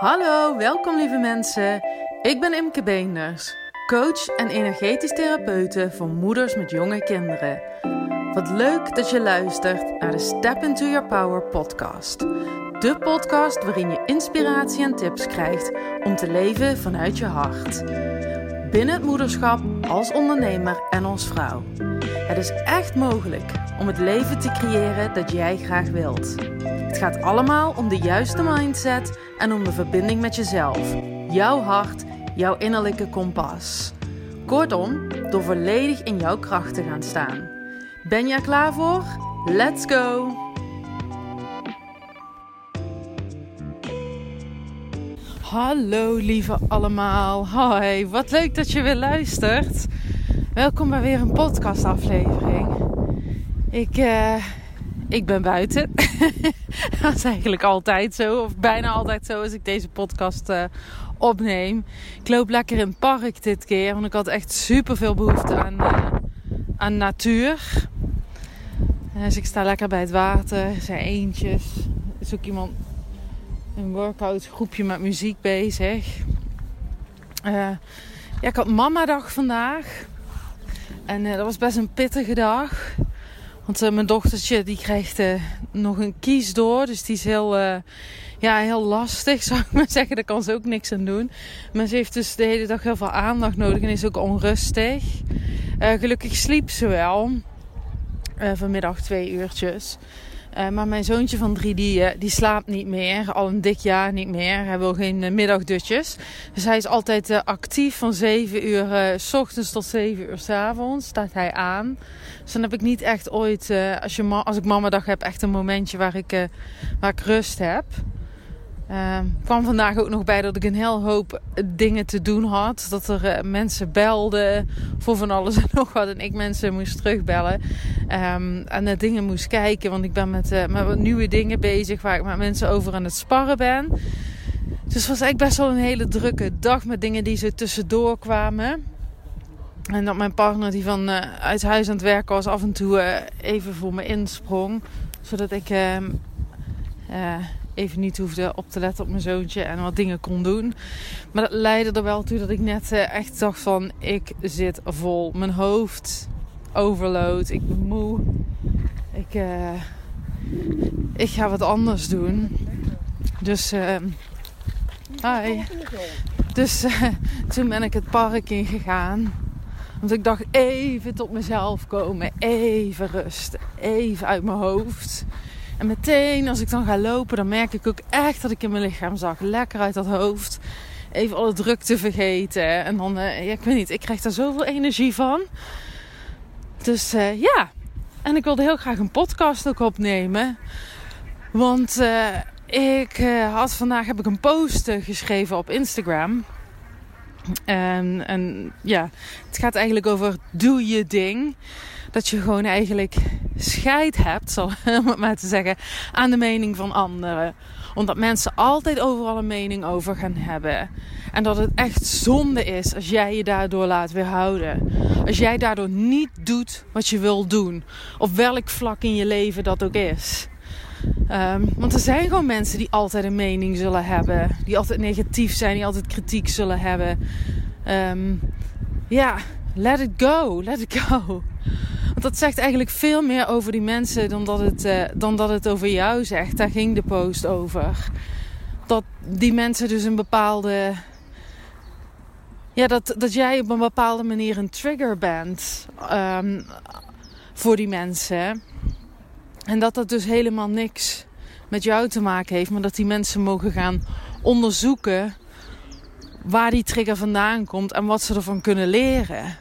Hallo, welkom lieve mensen. Ik ben Imke Beenders, coach en energetisch therapeute voor moeders met jonge kinderen. Wat leuk dat je luistert naar de Step Into Your Power podcast. De podcast waarin je inspiratie en tips krijgt om te leven vanuit je hart. Binnen het moederschap, als ondernemer en als vrouw. Het is echt mogelijk om het leven te creëren dat jij graag wilt. Het gaat allemaal om de juiste mindset en om de verbinding met jezelf, jouw hart, jouw innerlijke kompas. Kortom, door volledig in jouw kracht te gaan staan. Ben er klaar voor? Let's go! Hallo lieve allemaal. Hoi, wat leuk dat je weer luistert. Welkom bij weer een podcastaflevering. Ik, uh, ik ben buiten. dat is eigenlijk altijd zo, of bijna altijd zo als ik deze podcast uh, opneem. Ik loop lekker in het park dit keer, want ik had echt super veel behoefte aan, uh, aan natuur. Dus ik sta lekker bij het water, er zijn eentjes. Ook iemand, een workout groepje met muziek bezig. Ja, ik had mama dag vandaag. En dat was best een pittige dag. Want uh, mijn dochtertje die krijgt uh, nog een kies door. Dus die is heel, ja, heel lastig, zou ik maar zeggen. Daar kan ze ook niks aan doen. Maar ze heeft dus de hele dag heel veel aandacht nodig en is ook onrustig. gelukkig sliep ze wel. vanmiddag twee uurtjes. Uh, maar mijn zoontje van drie, die, uh, die slaapt niet meer. Al een dik jaar niet meer. Hij wil geen uh, middagdutjes. Dus hij is altijd actief van 7 uur s ochtends tot 7 uur s avonds. Staat hij aan. Dus dan heb ik niet echt ooit, als, je als ik mama dag heb, echt een momentje waar ik, waar ik rust heb. Uh, kwam vandaag ook nog bij dat ik een heel hoop dingen te doen had. Dat er uh, mensen belden voor van alles en nog wat. En ik mensen moest terugbellen. Um, en naar dingen moest kijken. Want ik ben met, uh, met wat nieuwe dingen bezig waar ik met mensen over aan het sparren ben. Dus het was eigenlijk best wel een hele drukke dag met dingen die zo tussendoor kwamen. En dat mijn partner die van uh, uit huis aan het werken was af en toe even voor me insprong. Zodat ik ehm, even niet hoefde op te letten op mijn zoontje en wat dingen kon doen. Maar dat leidde er wel toe dat ik net uh, echt dacht van ik zit vol. Mijn hoofd overload. Ik ben moe. Ik, uh, ik ga wat anders doen. Dus, uh, hi. Dus toen ben ik het park in gegaan. Want ik dacht even tot mezelf komen. Even rust. Even uit mijn hoofd. En meteen als ik dan ga lopen, dan merk ik ook echt dat ik in mijn lichaam zag. Lekker uit dat hoofd. Even alle drukte vergeten. En dan, ja, ik weet niet, ik krijg daar zoveel energie van. Dus uh, ja. En ik wilde heel graag een podcast ook opnemen. Want uh, ik had vandaag heb ik een post geschreven op Instagram. En ja, het gaat eigenlijk over doe je ding. Dat je gewoon eigenlijk scheid hebt, zal het maar te zeggen, aan de mening van anderen. Omdat mensen altijd overal een mening over gaan hebben. En dat het echt zonde is als jij je daardoor laat weerhouden. Als jij daardoor niet doet wat je wil doen. Op welk vlak in je leven dat ook is. Um, want er zijn gewoon mensen die altijd een mening zullen hebben. Die altijd negatief zijn, die altijd kritiek zullen hebben. Um, ja, let it go, let it go. Want dat zegt eigenlijk veel meer over die mensen dan dat het, uh, dan dat het over jou zegt. Daar ging de post over. Dat die mensen dus een bepaalde. Ja, dat, dat jij op een bepaalde manier een trigger bent um, voor die mensen. En dat dat dus helemaal niks met jou te maken heeft, maar dat die mensen mogen gaan onderzoeken waar die trigger vandaan komt en wat ze ervan kunnen leren.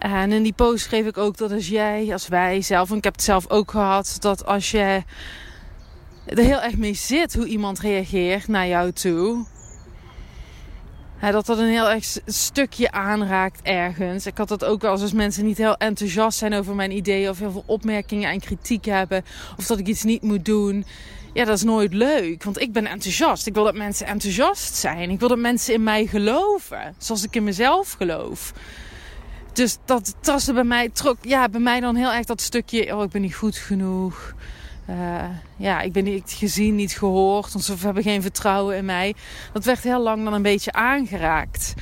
En in die post schreef ik ook dat als jij, als wij zelf, en ik heb het zelf ook gehad, dat als je er heel erg mee zit hoe iemand reageert naar jou toe, dat dat een heel erg stukje aanraakt ergens. Ik had dat ook wel als mensen niet heel enthousiast zijn over mijn ideeën of heel veel opmerkingen en kritiek hebben of dat ik iets niet moet doen. Ja, dat is nooit leuk, want ik ben enthousiast. Ik wil dat mensen enthousiast zijn. Ik wil dat mensen in mij geloven, zoals ik in mezelf geloof. Dus dat tastte bij mij, trok ja, bij mij dan heel erg dat stukje, oh ik ben niet goed genoeg. Uh, ja, ik ben niet gezien, niet gehoord. Of ze hebben geen vertrouwen in mij. Dat werd heel lang dan een beetje aangeraakt.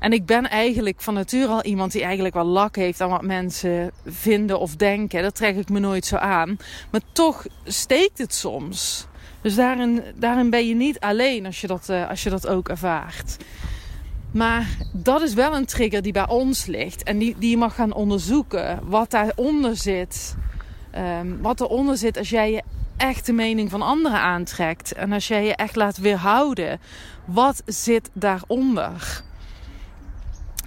En ik ben eigenlijk van nature al iemand die eigenlijk wel lak heeft aan wat mensen vinden of denken. Dat trek ik me nooit zo aan. Maar toch steekt het soms. Dus daarin, daarin ben je niet alleen als je dat, uh, als je dat ook ervaart. Maar dat is wel een trigger die bij ons ligt. En die, die je mag gaan onderzoeken. Wat daaronder zit. Um, wat eronder zit als jij je echt de mening van anderen aantrekt. En als jij je echt laat weerhouden. Wat zit daaronder?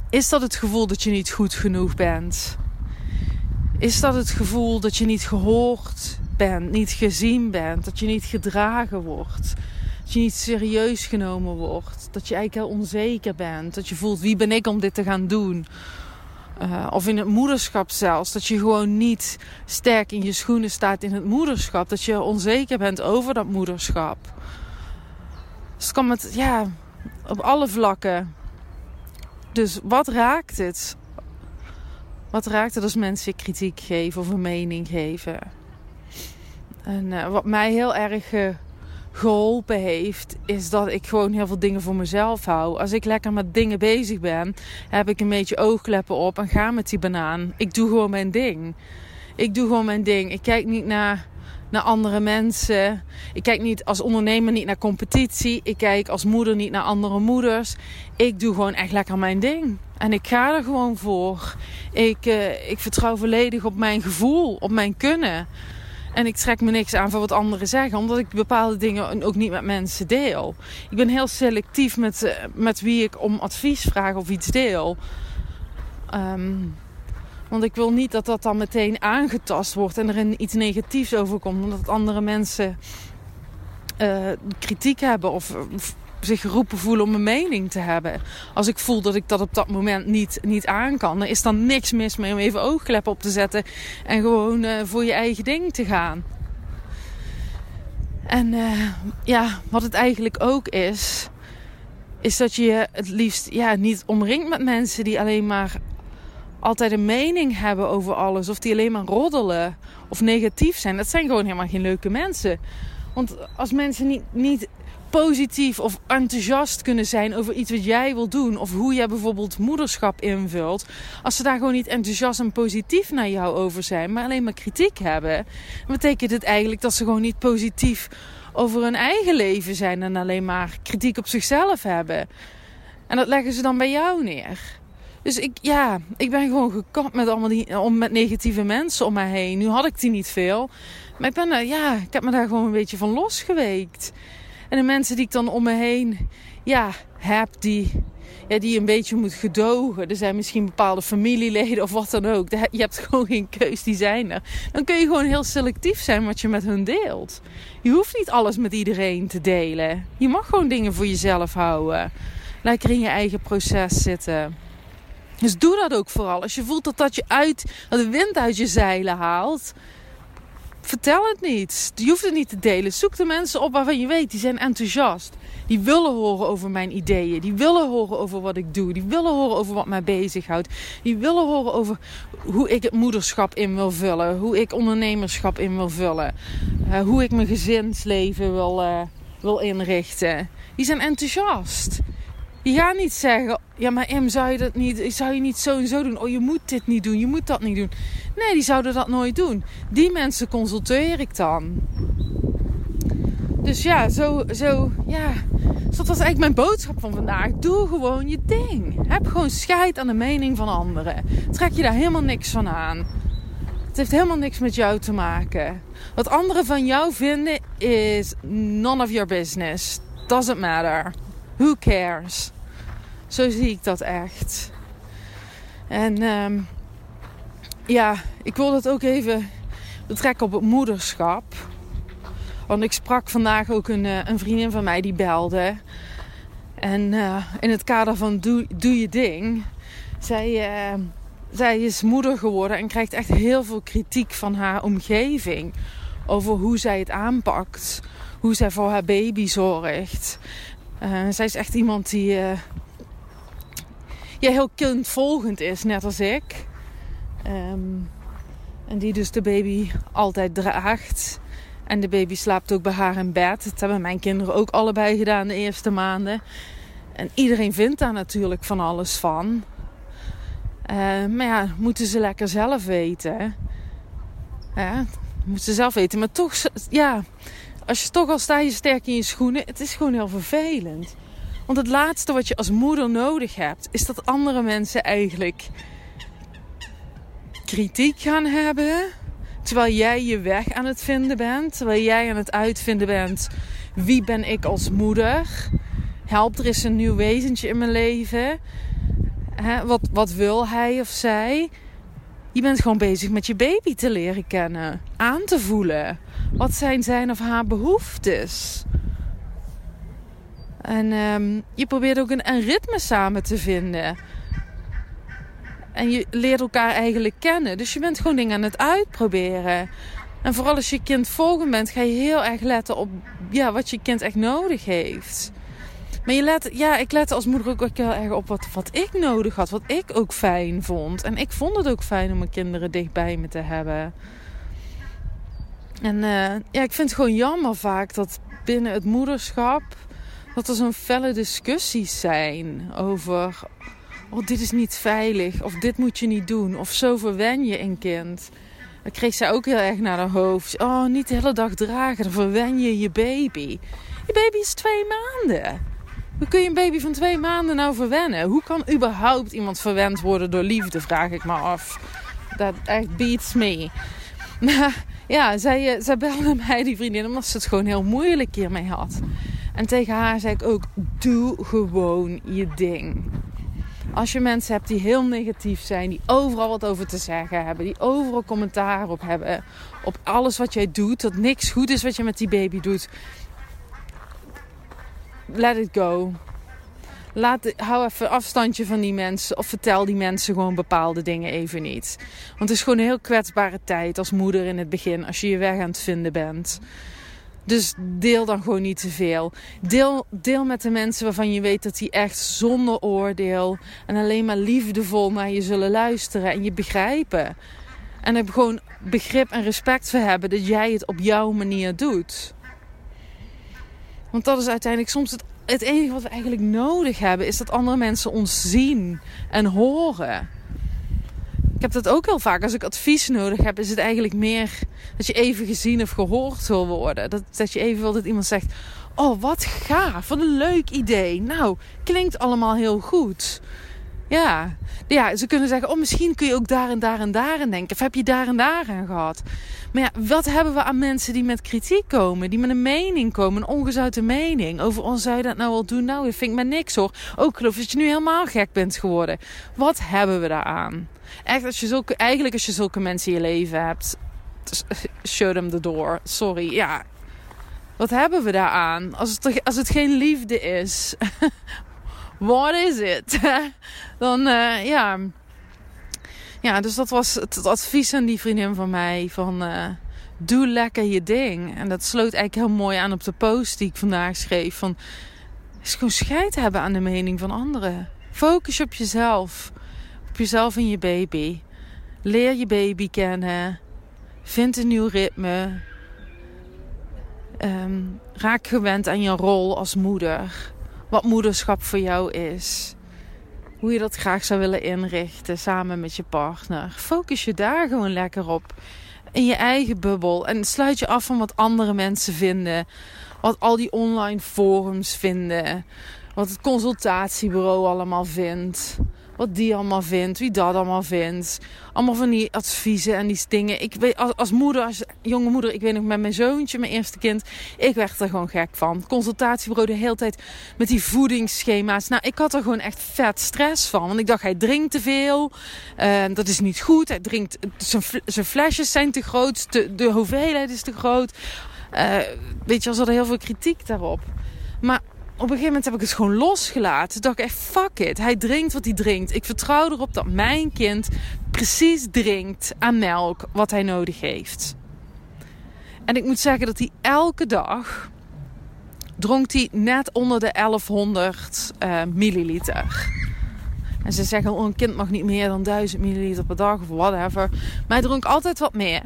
Is dat het gevoel dat je niet goed genoeg bent? Is dat het gevoel dat je niet gehoord bent, niet gezien bent, dat je niet gedragen wordt? Dat je niet serieus genomen wordt. Dat je eigenlijk heel onzeker bent. Dat je voelt wie ben ik om dit te gaan doen. Uh, of in het moederschap zelfs. Dat je gewoon niet sterk in je schoenen staat in het moederschap. Dat je onzeker bent over dat moederschap. Dus het kan met, ja, op alle vlakken. Dus wat raakt het? Wat raakt het als mensen kritiek geven of een mening geven? En uh, wat mij heel erg uh, geholpen heeft, is dat ik gewoon heel veel dingen voor mezelf hou. Als ik lekker met dingen bezig ben, heb ik een beetje oogkleppen op en ga met die banaan. Ik doe gewoon mijn ding. Ik doe gewoon mijn ding. Ik kijk niet naar, naar andere mensen. Ik kijk niet als ondernemer niet naar competitie. Ik kijk als moeder niet naar andere moeders. Ik doe gewoon echt lekker mijn ding. En ik ga er gewoon voor. Ik, uh, ik vertrouw volledig op mijn gevoel, op mijn kunnen. En ik trek me niks aan van wat anderen zeggen, omdat ik bepaalde dingen ook niet met mensen deel. Ik ben heel selectief met, eh, met wie ik om advies vraag of iets deel. Um, want ik wil niet dat dat dan meteen aangetast wordt en er iets negatiefs overkomt, omdat andere mensen uh, kritiek hebben of, of zich geroepen voelen om een mening te hebben. Als ik voel dat ik dat op dat moment niet, niet aan kan, dan is dan niks mis mee om even oogkleppen op te zetten en gewoon uh, voor je eigen ding te gaan. En uh, ja, wat het eigenlijk ook is, is dat je het liefst ja, niet omringt met mensen die alleen maar altijd een mening hebben over alles. Of die alleen maar roddelen of negatief zijn. Dat zijn gewoon helemaal geen leuke mensen. Want als mensen niet, niet positief of enthousiast kunnen zijn over iets wat jij wil doen. Of hoe jij bijvoorbeeld moederschap invult. Als ze daar gewoon niet enthousiast en positief naar jou over zijn, maar alleen maar kritiek hebben. Betekent het eigenlijk dat ze gewoon niet positief over hun eigen leven zijn en alleen maar kritiek op zichzelf hebben. En dat leggen ze dan bij jou neer. Dus ik, ja, ik ben gewoon gekapt met allemaal die, om, met negatieve mensen om mij heen. Nu had ik die niet veel. Maar ik ben, ja, ik heb me daar gewoon een beetje van losgeweekt. En de mensen die ik dan om me heen ja, heb, die, ja, die een beetje moet gedogen. Er zijn misschien bepaalde familieleden of wat dan ook. Je hebt gewoon geen keus, die zijn er. Dan kun je gewoon heel selectief zijn wat je met hun deelt. Je hoeft niet alles met iedereen te delen. Je mag gewoon dingen voor jezelf houden. Lekker in je eigen proces zitten. Dus doe dat ook vooral. Als je voelt dat dat je uit, dat de wind uit je zeilen haalt vertel het niet. Je hoeft het niet te delen. Zoek de mensen op waarvan je weet, die zijn enthousiast. Die willen horen over mijn ideeën. Die willen horen over wat ik doe. Die willen horen over wat mij bezighoudt. Die willen horen over hoe ik het moederschap in wil vullen. Hoe ik ondernemerschap in wil vullen. Uh, hoe ik mijn gezinsleven wil, uh, wil inrichten. Die zijn enthousiast. Die gaan niet zeggen, ja maar Em, zou je dat niet, zou je niet zo en zo doen? Oh, je moet dit niet doen, je moet dat niet doen. Nee, die zouden dat nooit doen. Die mensen consulteer ik dan. Dus ja, zo, zo, ja. Dus dat was eigenlijk mijn boodschap van vandaag. Doe gewoon je ding. Heb gewoon scheid aan de mening van anderen. Trek je daar helemaal niks van aan. Het heeft helemaal niks met jou te maken. Wat anderen van jou vinden is none of your business. Doesn't matter. Who cares? Zo zie ik dat echt. En um, ja, ik wil dat ook even betrekken op het moederschap. Want ik sprak vandaag ook een, eh, een vriendin van mij die belde. En uh, in het kader van doe, je ding. Zij, uh, zij is moeder geworden en krijgt echt heel veel kritiek van haar omgeving. Over hoe zij het aanpakt. Hoe zij voor haar baby zorgt. zij is echt iemand die ja, heel kindvolgend is, net als ik. Um, en die dus de baby altijd draagt. En de baby slaapt ook bij haar in bed. Dat hebben mijn kinderen ook allebei gedaan de eerste maanden. En iedereen vindt daar natuurlijk van alles van. Uh, maar ja, moeten ze lekker zelf weten. Ja, moeten ze zelf weten. Maar toch, ja, als je toch al sta je sterk in je schoenen, het is gewoon heel vervelend. Want het laatste wat je als moeder nodig hebt, is dat andere mensen eigenlijk kritiek gaan hebben. Terwijl jij je weg aan het vinden bent. Terwijl jij aan het uitvinden bent. Wie ben ik als moeder? Help, er is een nieuw wezentje in mijn leven. wat, wat wil hij of zij? Je bent gewoon bezig met je baby te leren kennen. Aan te voelen. Wat zijn zijn of haar behoeftes? En um, je probeert ook een, een ritme samen te vinden. En je leert elkaar eigenlijk kennen. Dus je bent gewoon dingen aan het uitproberen. En vooral als je kind volgen bent, ga je heel erg letten op ja, wat je kind echt nodig heeft. Maar je let, ja, ik let als moeder ook, heel erg op wat, wat ik nodig had. Wat ik ook fijn vond. En ik vond het ook fijn om mijn kinderen dichtbij me te hebben. En uh, ja, ik vind het gewoon jammer vaak dat binnen het moederschap... dat er zo'n felle discussies zijn over oh, dit is niet veilig. Of dit moet je niet doen. Of zo verwen je een kind. Dat kreeg zij ook heel erg naar haar hoofd. Oh, niet de hele dag dragen. Dan verwen je je baby. Je baby is twee maanden. Hoe kun je een baby van twee maanden nou verwennen? Hoe kan überhaupt iemand verwend worden door liefde? Vraag ik me af. Dat echt beats me. Maar ja, zij, eh, zij belde mij, die vriendin, omdat ze het gewoon heel moeilijk hiermee had. En tegen haar zei ik ook: doe gewoon je ding. Als je mensen hebt die heel negatief zijn, die overal wat over te zeggen hebben, die overal commentaar op hebben, op alles wat jij doet, dat niks goed is wat je met die baby doet, let it go. Laat, hou even afstandje van die mensen. Of vertel die mensen gewoon bepaalde dingen even niet. Want het is gewoon een heel kwetsbare tijd als moeder in het begin. Als je je weg aan het vinden bent. Dus deel dan gewoon niet te veel. Deel, deel met de mensen waarvan je weet dat die echt zonder oordeel en alleen maar liefdevol naar je zullen luisteren en je begrijpen. En er gewoon begrip en respect voor hebben dat jij het op jouw manier doet. Want dat is uiteindelijk soms het, het enige wat we eigenlijk nodig hebben, is dat andere mensen ons zien en horen. Ik heb dat ook heel vaak. Als ik advies nodig heb, is het eigenlijk meer dat je even gezien of gehoord wil worden. Dat, dat je even wil dat iemand zegt: Oh, wat gaaf, wat een leuk idee. Nou, klinkt allemaal heel goed. Ja. ja, ze kunnen zeggen: Oh, misschien kun je ook daar en daar en daar aan denken. Of heb je daar en daar aan gehad? Maar ja, wat hebben we aan mensen die met kritiek komen? Die met een mening komen, een ongezouten mening. Over, oh, zou je dat nou wel doen? Nou, dat vind ik maar niks hoor. Ook geloof dat je nu helemaal gek bent geworden. Wat hebben we daaraan? Echt, als je zulke, eigenlijk als je zulke mensen in je leven hebt, show them the door. Sorry, ja. Wat hebben we daaraan? Als het, als het geen liefde is, what is it? Dan, uh, ja. Ja, dus dat was het, advies aan die vriendin van mij. Van, uh, doe lekker je ding. En dat sloot eigenlijk heel mooi aan op de post die ik vandaag schreef. Van, is gewoon scheid hebben aan de mening van anderen. Focus op jezelf jezelf en je baby. Leer je baby kennen. Vind een nieuw ritme. Ehm, raak gewend aan je rol als moeder. Wat moederschap voor jou is. Hoe je dat graag zou willen inrichten samen met je partner. Focus je daar gewoon lekker op. In je eigen bubbel. En sluit je af van wat andere mensen vinden. Wat al die online forums vinden. Wat het consultatiebureau allemaal vindt wat die allemaal vindt, wie dat allemaal vindt. Allemaal van die adviezen en die dingen. Ik weet, als, als moeder, als jonge moeder, ik weet nog met mijn zoontje, mijn eerste kind, ik werd er gewoon gek van. Consultatiebureau de hele tijd met die voedingsschema's. Nou, ik had er gewoon echt vet stress van. Want ik dacht, hij drinkt te veel. Uh, dat is niet goed. Hij drinkt, zijn, flesjes zijn te groot. De, hoeveelheid is te groot. Uh, weet je, er zat heel veel kritiek daarop. Maar op een gegeven moment heb ik het gewoon losgelaten. Dacht ik echt, fuck it. Hij drinkt wat hij drinkt. Ik vertrouw erop dat mijn kind precies drinkt aan melk wat hij nodig heeft. En ik moet zeggen dat hij elke dag dronk hij net onder de 1100 uh, eh, milliliter. En ze zeggen, oh, een kind mag niet meer dan 1000 milliliter per dag of whatever. Maar hij dronk altijd wat meer.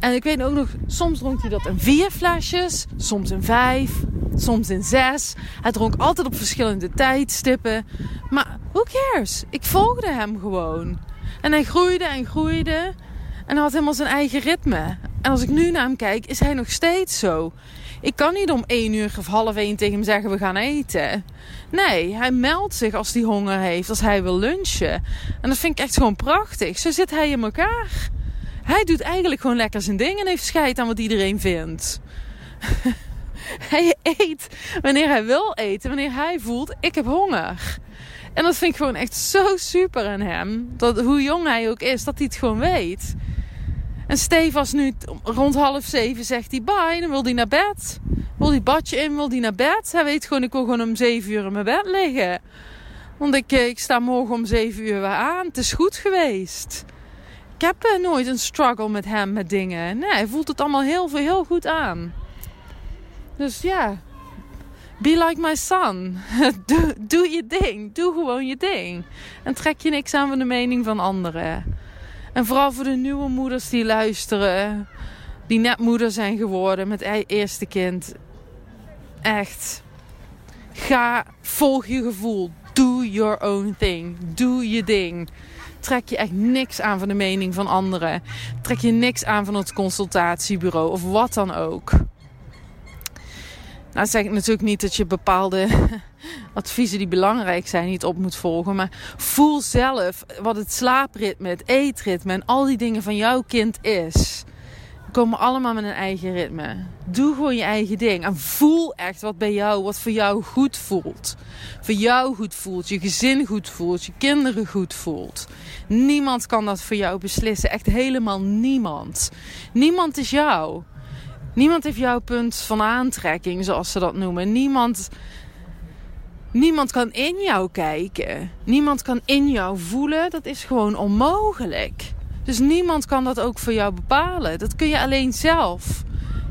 En ik weet ook nog, soms dronk hij dat in vier flesjes, soms in vijf, soms in zes. Hij dronk altijd op verschillende tijdstippen. Maar who cares? Ik volgde hem gewoon. En hij groeide en groeide. En had helemaal zijn eigen ritme. En als ik nu naar hem kijk, is hij nog steeds zo. Ik kan niet om één uur of half één tegen hem zeggen we gaan eten. Nee, hij meldt zich als hij honger heeft, als hij wil lunchen. En dat vind ik echt gewoon prachtig. Zo zit hij in elkaar. Hij doet eigenlijk gewoon lekker zijn ding en heeft scheid aan wat iedereen vindt. hij eet wanneer hij wil eten, wanneer hij voelt ik heb honger. En dat vind ik gewoon echt zo super aan hem. Dat, hoe jong hij ook is, dat hij het gewoon weet. En Stefan nu rond half zeven zegt hij bye. Dan wil hij naar bed. Wil hij badje in, wil hij naar bed. Hij weet gewoon, ik wil gewoon om zeven uur in mijn bed liggen. Want ik, eh, ik sta morgen om zeven uur weer aan. Het is goed geweest. Ik heb nooit een struggle met hem, met dingen. Nee, hij voelt het allemaal heel, heel goed aan. Dus ja, be like my son. doe, je ding. Doe gewoon je ding. En trek je niks aan van de mening van anderen. En vooral voor de nieuwe moeders die luisteren. Die net moeder zijn geworden met eerste kind. Echt. Ga, volg je gevoel. Do your own thing. Doe je ding. Trek je echt niks aan van de mening van anderen. Trek je niks aan van het consultatiebureau of wat dan ook. Nou zeg ik natuurlijk niet dat je bepaalde adviezen die belangrijk zijn niet op moet volgen. Maar voel zelf wat het slaapritme, het eetritme en al die dingen van jouw kind is. Komen allemaal met een eigen ritme. Doe gewoon je eigen ding. En voel echt wat bij jou, wat voor jou goed voelt. Voor jou goed voelt, je gezin goed voelt, je kinderen goed voelt. Niemand kan dat voor jou beslissen. Echt helemaal niemand. Niemand is jou. Niemand heeft jouw punt van aantrekking, zoals ze dat noemen. Niemand, niemand kan in jou kijken. Niemand kan in jou voelen. Dat is gewoon onmogelijk. Dus niemand kan dat ook voor jou bepalen. Dat kun je alleen zelf.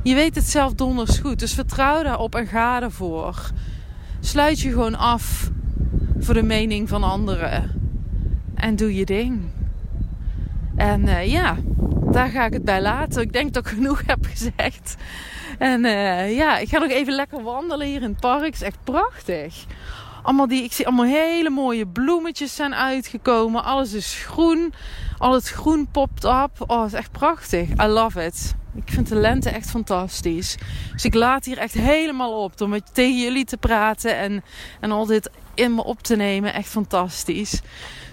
Je weet het zelf donders goed. Dus vertrouw daarop en ga ervoor. Sluit je gewoon af voor de mening van anderen. En doe je ding. En uh, ja, daar ga ik het bij laten. Ik denk dat ik genoeg heb gezegd. En uh, ja, ik ga nog even lekker wandelen hier in het park. Het is echt prachtig. Allemaal die, ik zie allemaal hele mooie bloemetjes zijn uitgekomen. Alles is groen. Al het groen popt op. Oh, het is echt prachtig. I love it. Ik vind de lente echt fantastisch. Dus ik laat hier echt helemaal op. Om met, tegen jullie te praten. En, en al dit in me op te nemen. Echt fantastisch.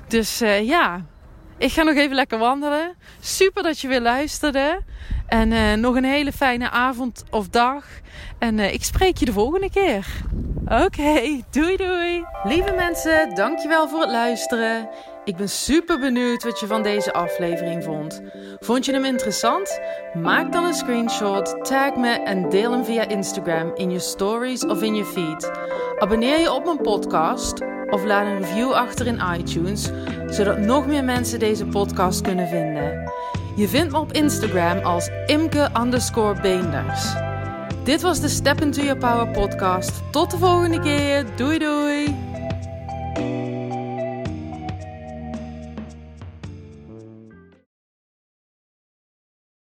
Dus uh, ja, ik ga nog even lekker wandelen. Super dat je weer luisterde. En uh, nog een hele fijne avond of dag. En uh, ik spreek je de volgende keer. Oké, doei doei. Lieve mensen, dankjewel voor het luisteren. Ik ben super benieuwd wat je van deze aflevering vond. Vond je hem interessant? Maak dan een screenshot, tag me en deel hem via Instagram in je stories of in je feed. Abonneer je op mijn podcast of laat een review achter in iTunes, zodat nog meer mensen deze podcast kunnen vinden. Je vindt me op Instagram als imke beenders. Dit was de Step Into Your Power podcast. Tot de volgende keer. Doei doei!